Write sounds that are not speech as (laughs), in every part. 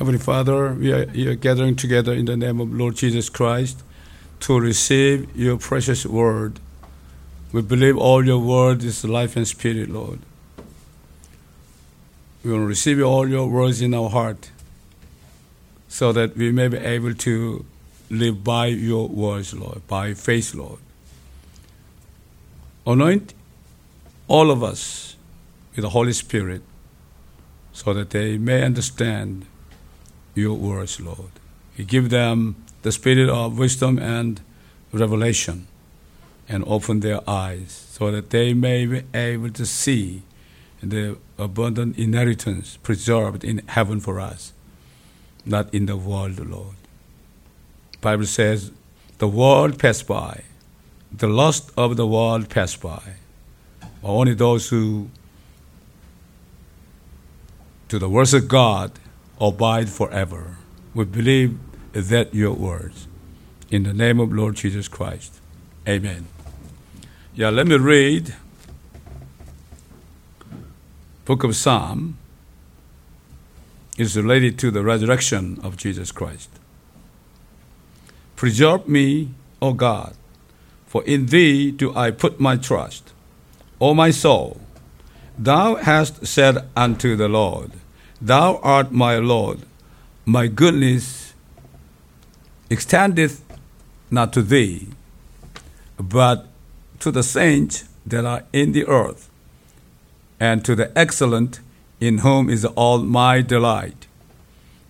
Heavenly Father, we are gathering together in the name of Lord Jesus Christ to receive your precious word. We believe all your word is life and spirit, Lord. We will receive all your words in our heart so that we may be able to live by your words, Lord, by faith, Lord. Anoint all of us with the Holy Spirit so that they may understand your words, Lord. You give them the spirit of wisdom and revelation and open their eyes so that they may be able to see the abundant inheritance preserved in heaven for us, not in the world, Lord. Bible says, the world passed by, the lust of the world passed by. Only those who, to the words of God, abide forever. We believe that your words. In the name of Lord Jesus Christ. Amen. Yeah, let me read book of Psalm is related to the resurrection of Jesus Christ. Preserve me, O God, for in thee do I put my trust. O my soul, thou hast said unto the Lord, Thou art my Lord, my goodness extendeth not to thee, but to the saints that are in the earth, and to the excellent in whom is all my delight.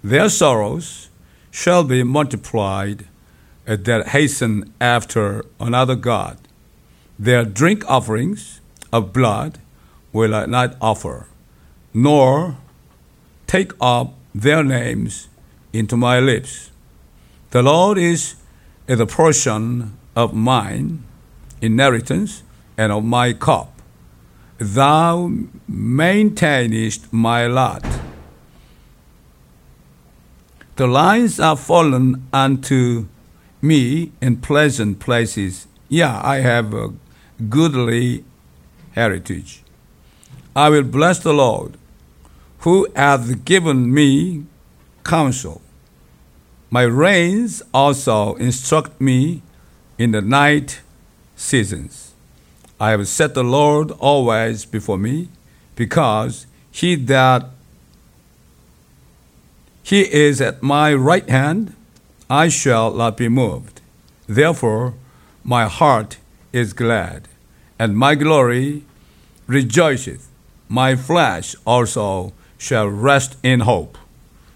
Their sorrows shall be multiplied that hasten after another God. Their drink offerings of blood will I not offer, nor take up their names into my lips. The Lord is the portion of mine inheritance and of my cup. Thou maintainest my lot. The lines are fallen unto me in pleasant places. Yeah, I have a goodly heritage. I will bless the Lord, who hath given me counsel. My reins also instruct me in the night seasons. I have set the Lord always before me, because he that he is at my right hand, I shall not be moved. Therefore, my heart is glad, and my glory rejoiceth. My flesh also shall rest in hope.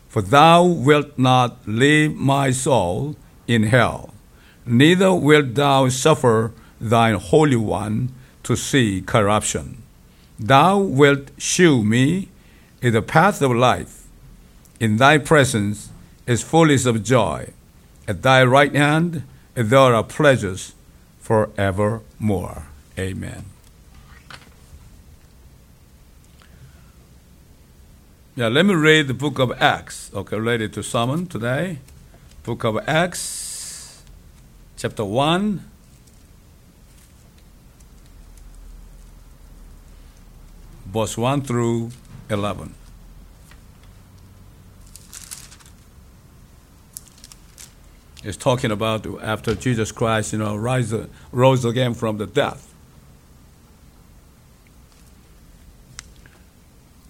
For thou wilt not leave my soul in hell, neither wilt thou suffer thine Holy One to see corruption. Thou wilt shew me in the path of life. In thy presence is fullness of joy. At thy right hand there are pleasures forevermore. Amen. Yeah, let me read the book of Acts, okay, related to sermon today. Book of Acts, chapter 1. Verse 1 through 11. It's talking about after Jesus Christ, you know, rise, rose again from the death.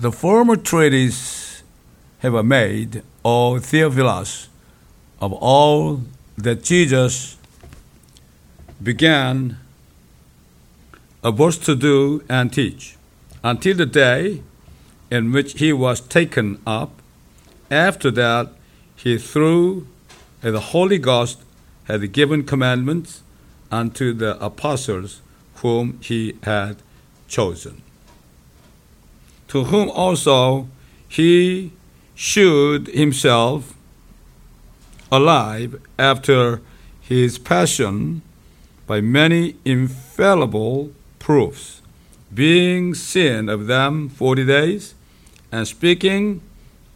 The former treaties have made, O Theophilus, of all that Jesus began both to do and teach, until the day in which he was taken up. After that, he through the Holy Ghost had given commandments unto the apostles whom he had chosen to whom also he shewed himself alive after his passion by many infallible proofs, being seen of them forty days, and speaking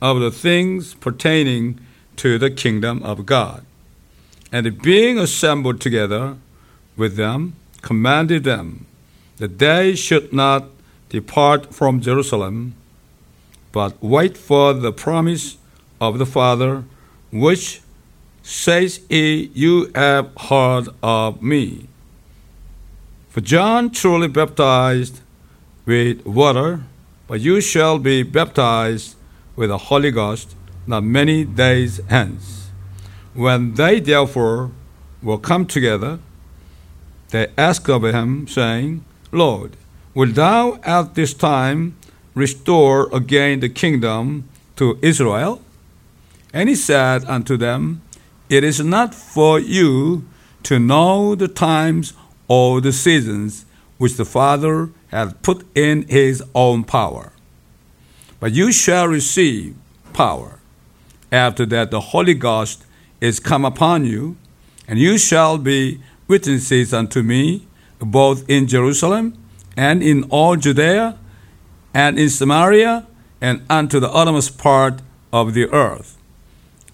of the things pertaining to the kingdom of God. And being assembled together with them, commanded them that they should not depart from Jerusalem, but wait for the promise of the Father, which says he, You have heard of me. For John truly baptized with water, but you shall be baptized with the Holy Ghost not many days hence. When they therefore were come together, they asked of him, saying, Lord, wilt thou at this time restore again the kingdom to Israel? And he said unto them, It is not for you to know the times or the seasons which the Father hath put in his own power. But you shall receive power after that the Holy Ghost is come upon you, and you shall be witnesses unto me both in Jerusalem and in all Judea and in Samaria and unto the uttermost part of the earth.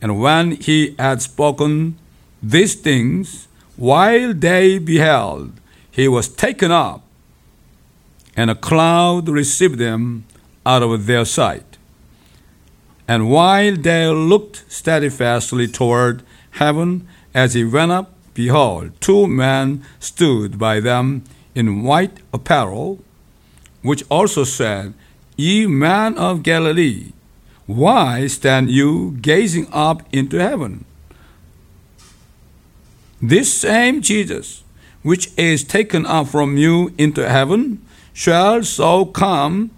And when he had spoken these things, while they beheld, he was taken up, and a cloud received him out of their sight. And while they looked steadfastly toward heaven as he went up, behold, two men stood by them in white apparel, which also said, Ye men of Galilee, why stand you gazing up into heaven? This same Jesus, which is taken up from you into heaven, shall so come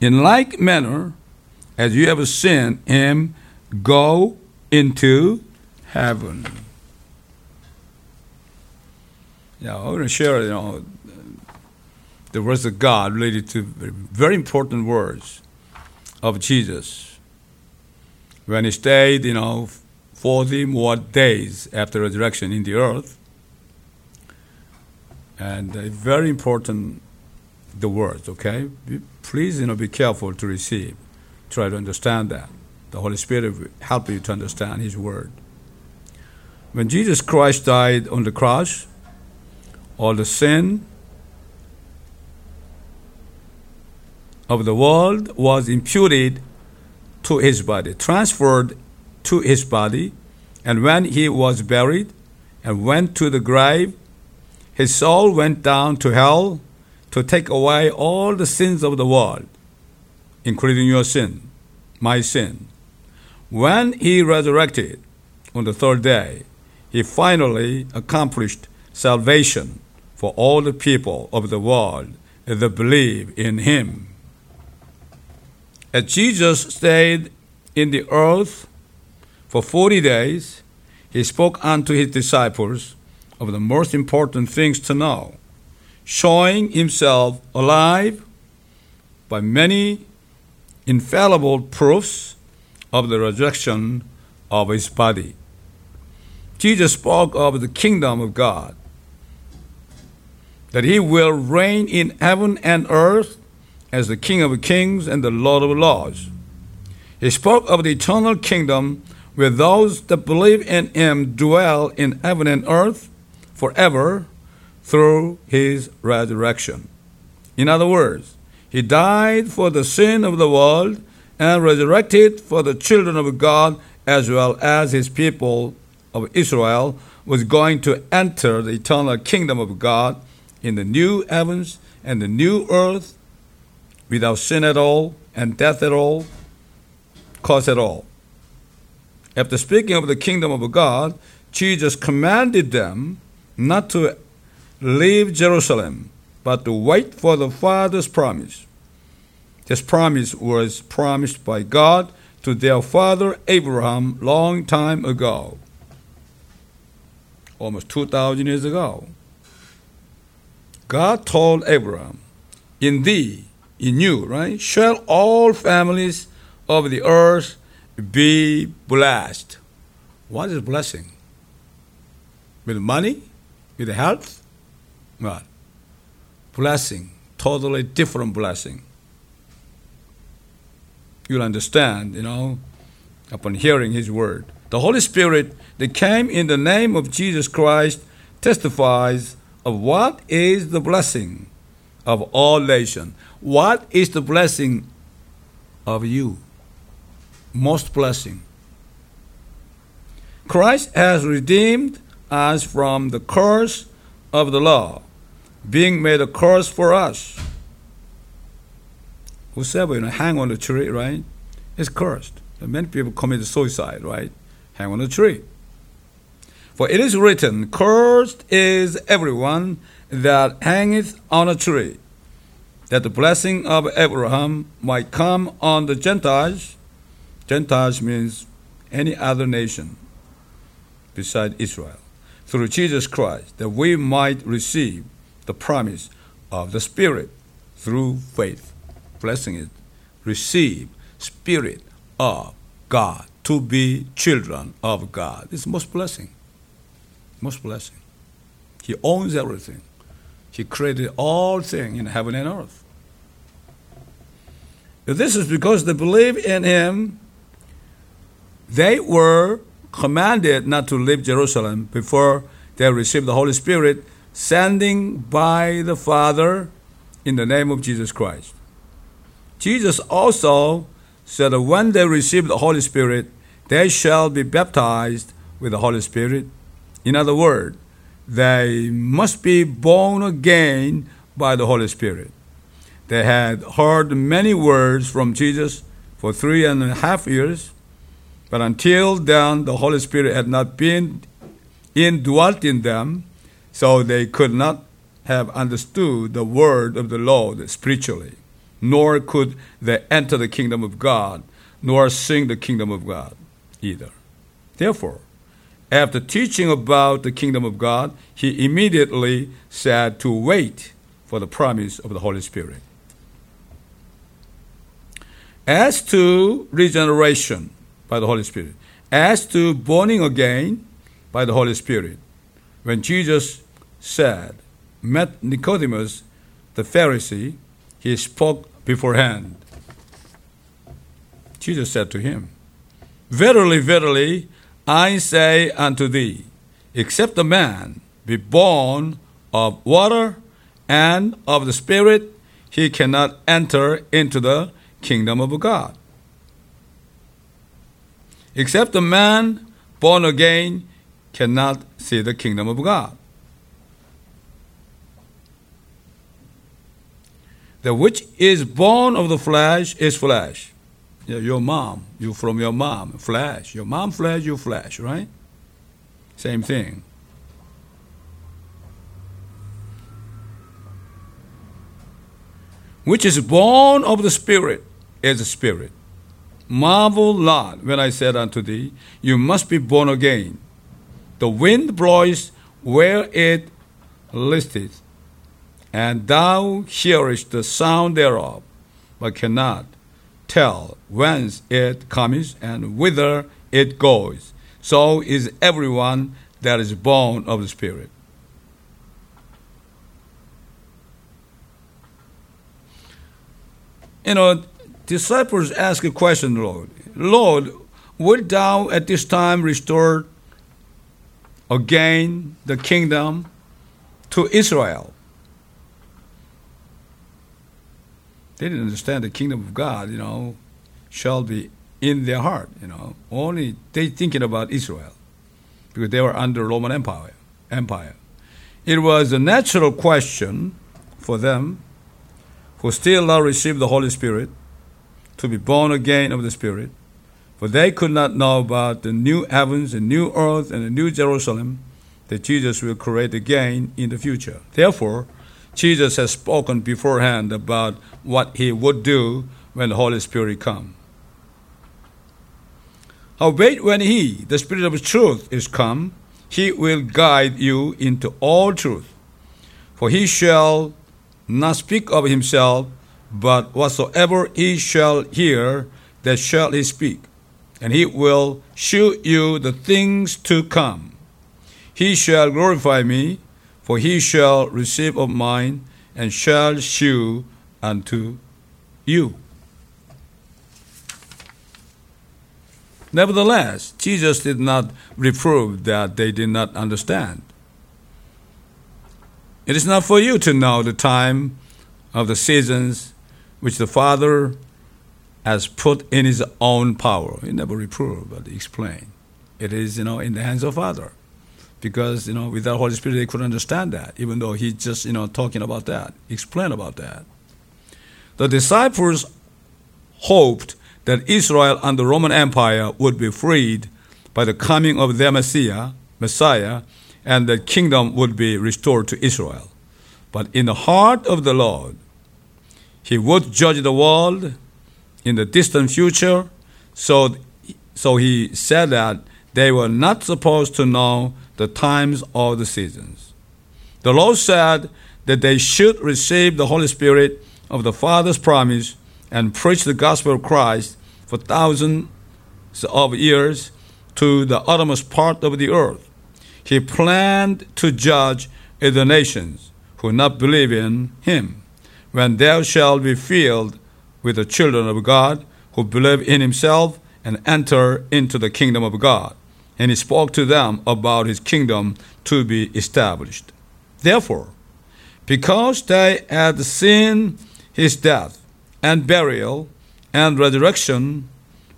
in like manner as you have seen him go into heaven. Yeah, I want to share, you know, the words of God related to very important words of Jesus. When he stayed, you know, 40 more days after resurrection in the earth, and very important the words, okay? Please, you know, be careful to receive. Try to understand that. The Holy Spirit will help you to understand His word. When Jesus Christ died on the cross, all the sin of the world was imputed to his body, transferred to his body, and when he was buried and went to the grave, his soul went down to hell to take away all the sins of the world, including your sin, my sin. When he resurrected on the third day, he finally accomplished salvation for all the people of the world that believe in him. As Jesus stayed in the earth for 40 days, he spoke unto his disciples of the most important things to know, showing himself alive by many infallible proofs of the resurrection of his body. Jesus spoke of the kingdom of God, that he will reign in heaven and earth as the King of kings and the Lord of lords. He spoke of the eternal kingdom where those that believe in him dwell in heaven and earth forever through his resurrection. In other words, he died for the sin of the world and resurrected for the children of God as well as his people of Israel was going to enter the eternal kingdom of God in the new heavens and the new earth without sin at all and death at all, cause at all. After speaking of the kingdom of God, Jesus commanded them not to leave Jerusalem, but to wait for the Father's promise. This promise was promised by God to their father Abraham long time ago, almost 2,000 years ago. God told Abraham, In thee in you, right? Shall all families of the earth be blessed? What is blessing? With money? With health? What? Blessing. Totally different blessing. You'll understand, you know, upon hearing his word. The Holy Spirit that came in the name of Jesus Christ testifies what is the blessing of all nations. What is the blessing of you. Most blessing. Christ has redeemed us from the curse of the law, being made a curse for us. Whosoever you know, hang on the tree, right, is cursed. And many people commit suicide, right? Hang on the tree. For it is written, Cursed is everyone that hangeth on a tree, that the blessing of Abraham might come on the Gentiles. Gentiles means any other nation beside Israel, through Jesus Christ, that we might receive the promise of the Spirit through faith. Blessing is receive Spirit of God to be children of God. It's most blessing most blessing. He owns everything. He created all things in heaven and earth. This is because they believe in him. They were commanded not to leave Jerusalem before they received the Holy Spirit, sending by the Father in the name of Jesus Christ. Jesus also said that when they receive the Holy Spirit, they shall be baptized with the Holy Spirit. In other words, they must be born again by the Holy Spirit. They had heard many words from Jesus for three and a half years, but until then, the Holy Spirit had not been indwelt in them, so they could not have understood the word of the Lord spiritually, nor could they enter the kingdom of God, nor sing the kingdom of God either. Therefore, after teaching about the kingdom of God, he immediately said to wait for the promise of the Holy Spirit. As to regeneration by the Holy Spirit, as to born again by the Holy Spirit, when Jesus said, met Nicodemus, the Pharisee, he spoke beforehand. Jesus said to him, Verily, verily, I say unto thee, except a man be born of water and of the Spirit, he cannot enter into the kingdom of God. Except a man born again cannot see the kingdom of God. The which is born of the flesh is flesh your mom, you from your mom, flesh. Your mom flesh, you flesh, right? Same thing. Which is born of the Spirit is a spirit. Marvel not when I said unto thee, You must be born again. The wind blows where it listeth, and thou hearest the sound thereof, but cannot tell whence it comes and whither it goes. So is everyone that is born of the Spirit. You know, disciples ask a question, Lord. Lord, wilt thou at this time restore again the kingdom to Israel? They didn't understand the kingdom of God, you know, shall be in their heart, you know. Only they thinking about Israel because they were under Roman Empire. Empire. It was a natural question for them who still not received the Holy Spirit to be born again of the Spirit, for they could not know about the new heavens and new earth and the new Jerusalem that Jesus will create again in the future. Therefore, Jesus has spoken beforehand about what he would do when the Holy Spirit come. Howbeit, when he, the Spirit of truth, is come, he will guide you into all truth. For he shall not speak of himself, but whatsoever he shall hear, that shall he speak. And he will shew you the things to come. He shall glorify me, for he shall receive of mine and shall shew unto you. Nevertheless, Jesus did not reprove that they did not understand. It is not for you to know the time of the seasons which the Father has put in his own power. He never reproved, but explained. It is, you know, in the hands of Father. Because, you know, without Holy Spirit, they couldn't understand that, even though he just, you know, talking about that, explain about that. The disciples hoped that Israel and the Roman Empire would be freed by the coming of their Messiah, Messiah, and the kingdom would be restored to Israel. But in the heart of the Lord, he would judge the world in the distant future. So, so he said that they were not supposed to know the times or the seasons. The Lord said that they should receive the Holy Spirit of the Father's promise and preach the gospel of Christ for thousands of years to the uttermost part of the earth. He planned to judge the nations who not believe in him, when thou shalt be filled with the children of God who believe in himself and enter into the kingdom of God. And he spoke to them about his kingdom to be established. Therefore, because they had seen his death and burial and resurrection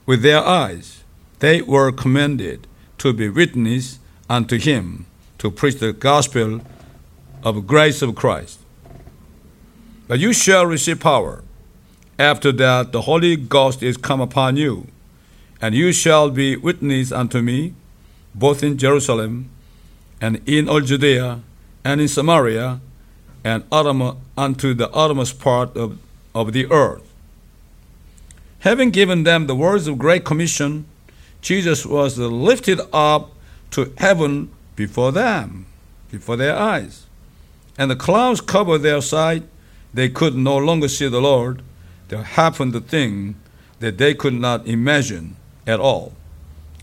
with their eyes, they were commanded to be witnesses unto him to preach the gospel of grace of Christ. But you shall receive power. After that, the Holy Ghost is come upon you, and you shall be witnesses unto me, both in Jerusalem and in all Judea and in Samaria and unto the uttermost part of, of the earth. Having given them the words of great commission, Jesus was lifted up to heaven before them, before their eyes and the clouds covered their sight. They could no longer see the Lord. There happened a thing that they could not imagine at all.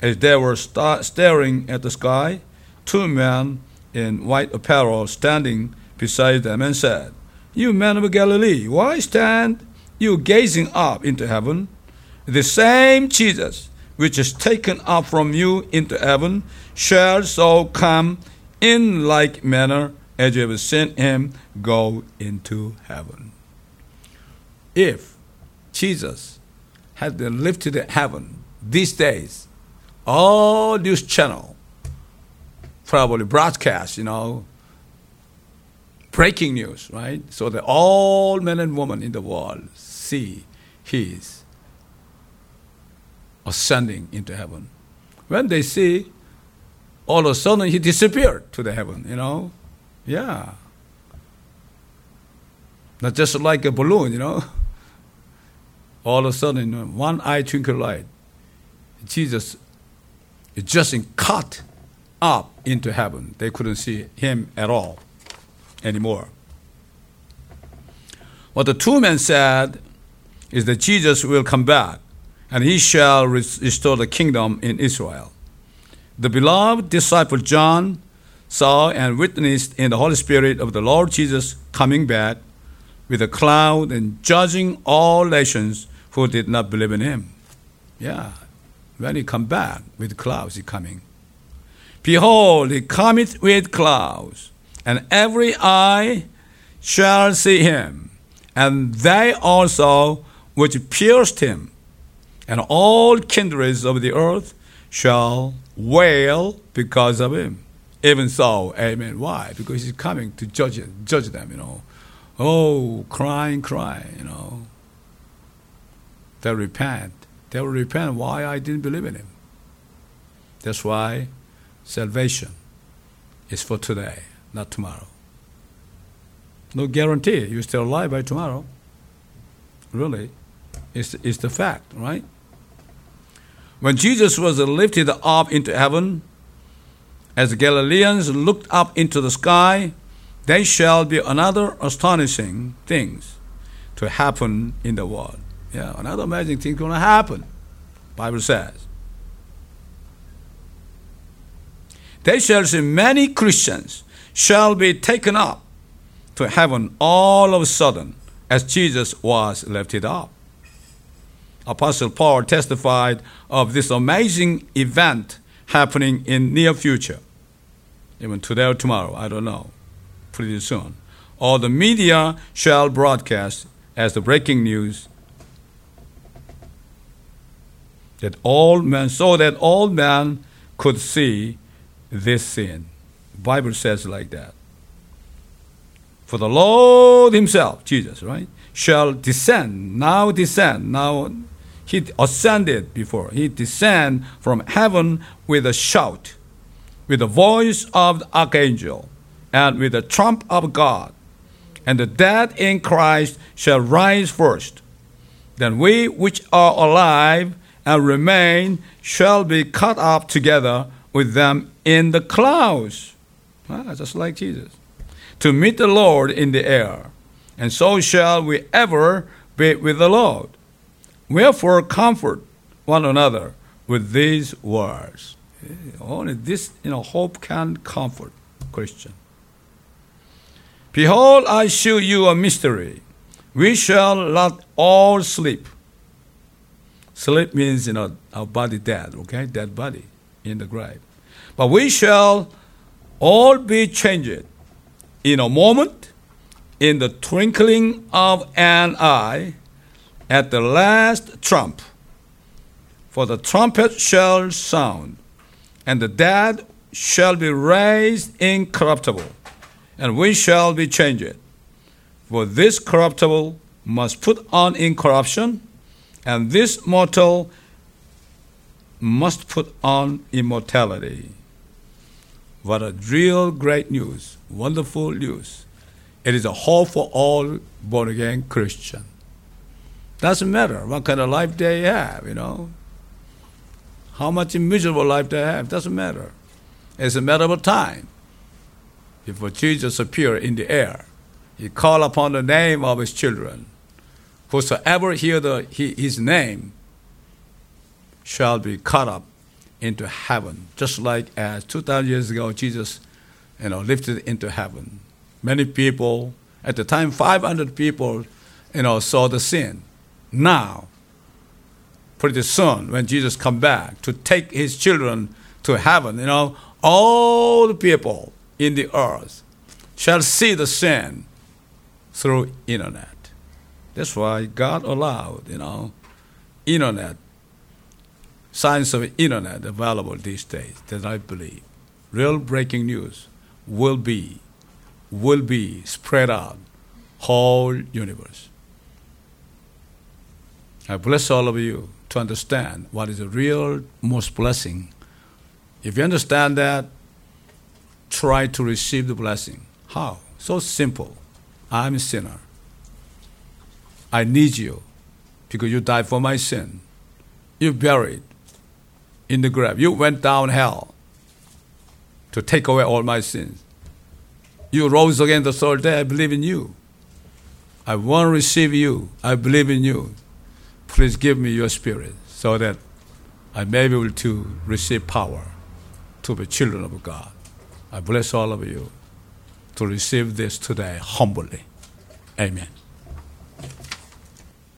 As they were st- staring at the sky, two men in white apparel standing beside them and said, You men of Galilee, why stand you gazing up into heaven? The same Jesus which is taken up from you into heaven shall so come in like manner as you have seen him go into heaven. If Jesus had been lifted to heaven these days, all news channel probably broadcast, you know, breaking news, right? So that all men and women in the world see his ascending into heaven. When they see, all of a sudden he disappeared to the heaven, you know. Yeah. Not just like a balloon, you know. (laughs) All of a sudden, one eye twinkle light, Jesus just caught up into heaven. They couldn't see him at all anymore. What the two men said is that Jesus will come back and he shall restore the kingdom in Israel. The beloved disciple John saw and witnessed in the Holy Spirit of the Lord Jesus coming back with a cloud and judging all nations who did not believe in him. Yeah, when he come back with clouds, he coming. Behold, he cometh with clouds, and every eye shall see him, and they also which pierced him, and all kindreds of the earth shall wail because of him. Even so, amen. Why? Because he's coming to judge judge them, you know. Oh, crying, crying, you know. They'll repent. They'll repent why I didn't believe in him. That's why salvation is for today, not tomorrow. No guarantee you're still alive by tomorrow. Really. It's, it's the fact, right? When Jesus was lifted up into heaven, as the Galileans looked up into the sky, there shall be another astonishing things to happen in the world. Yeah, another amazing thing going to happen. Bible says. They shall see many Christians shall be taken up to heaven all of a sudden as Jesus was lifted up. Apostle Paul testified of this amazing event happening in near future. Even today or tomorrow, I don't know. Pretty soon. Or the media shall broadcast as the breaking news that all men, so that all men could see this sin. Bible says like that. For the Lord Himself, Jesus, right, shall descend, now descend, now He ascended before. He descend from heaven with a shout, with the voice of the archangel, and with the trump of God. And the dead in Christ shall rise first. Then we which are alive and remain shall be caught up together with them in the clouds. Ah, just like Jesus. To meet the Lord in the air. And so shall we ever be with the Lord. Wherefore comfort one another with these words. Only this, you know, hope can comfort Christian. Behold, I show you a mystery. We shall not all sleep. Sleep means, you know, our body dead, okay? Dead body in the grave. But we shall all be changed in a moment, in the twinkling of an eye, at the last trump. For the trumpet shall sound, and the dead shall be raised incorruptible, and we shall be changed. For this corruptible must put on incorruption, and this mortal must put on immortality. What a real great news, wonderful news. It is a hope for all born again Christian. Doesn't matter what kind of life they have, you know. How much miserable life they have, doesn't matter. It's a matter of time. Before Jesus appear in the air, he called upon the name of his children. Whosoever hear the, his name shall be caught up into heaven, just like as 2,000 years ago Jesus you know, lifted into heaven. Many people, at the time, 500 people you know, saw the sin. Now, pretty soon, when Jesus come back to take his children to heaven, you know, all the people in the earth shall see the sin through internet. That's why God allowed, you know, internet science of internet available these days that I believe real breaking news will be will be spread out whole universe. I bless all of you to understand what is the real most blessing. If you understand that, try to receive the blessing. How? So simple. I'm a sinner. I need you because you died for my sin. You buried in the grave. You went down hell to take away all my sins. You rose again the third day. I believe in you. I want to receive you. I believe in you. Please give me your spirit so that I may be able to receive power to be children of God. I bless all of you to receive this today humbly. Amen.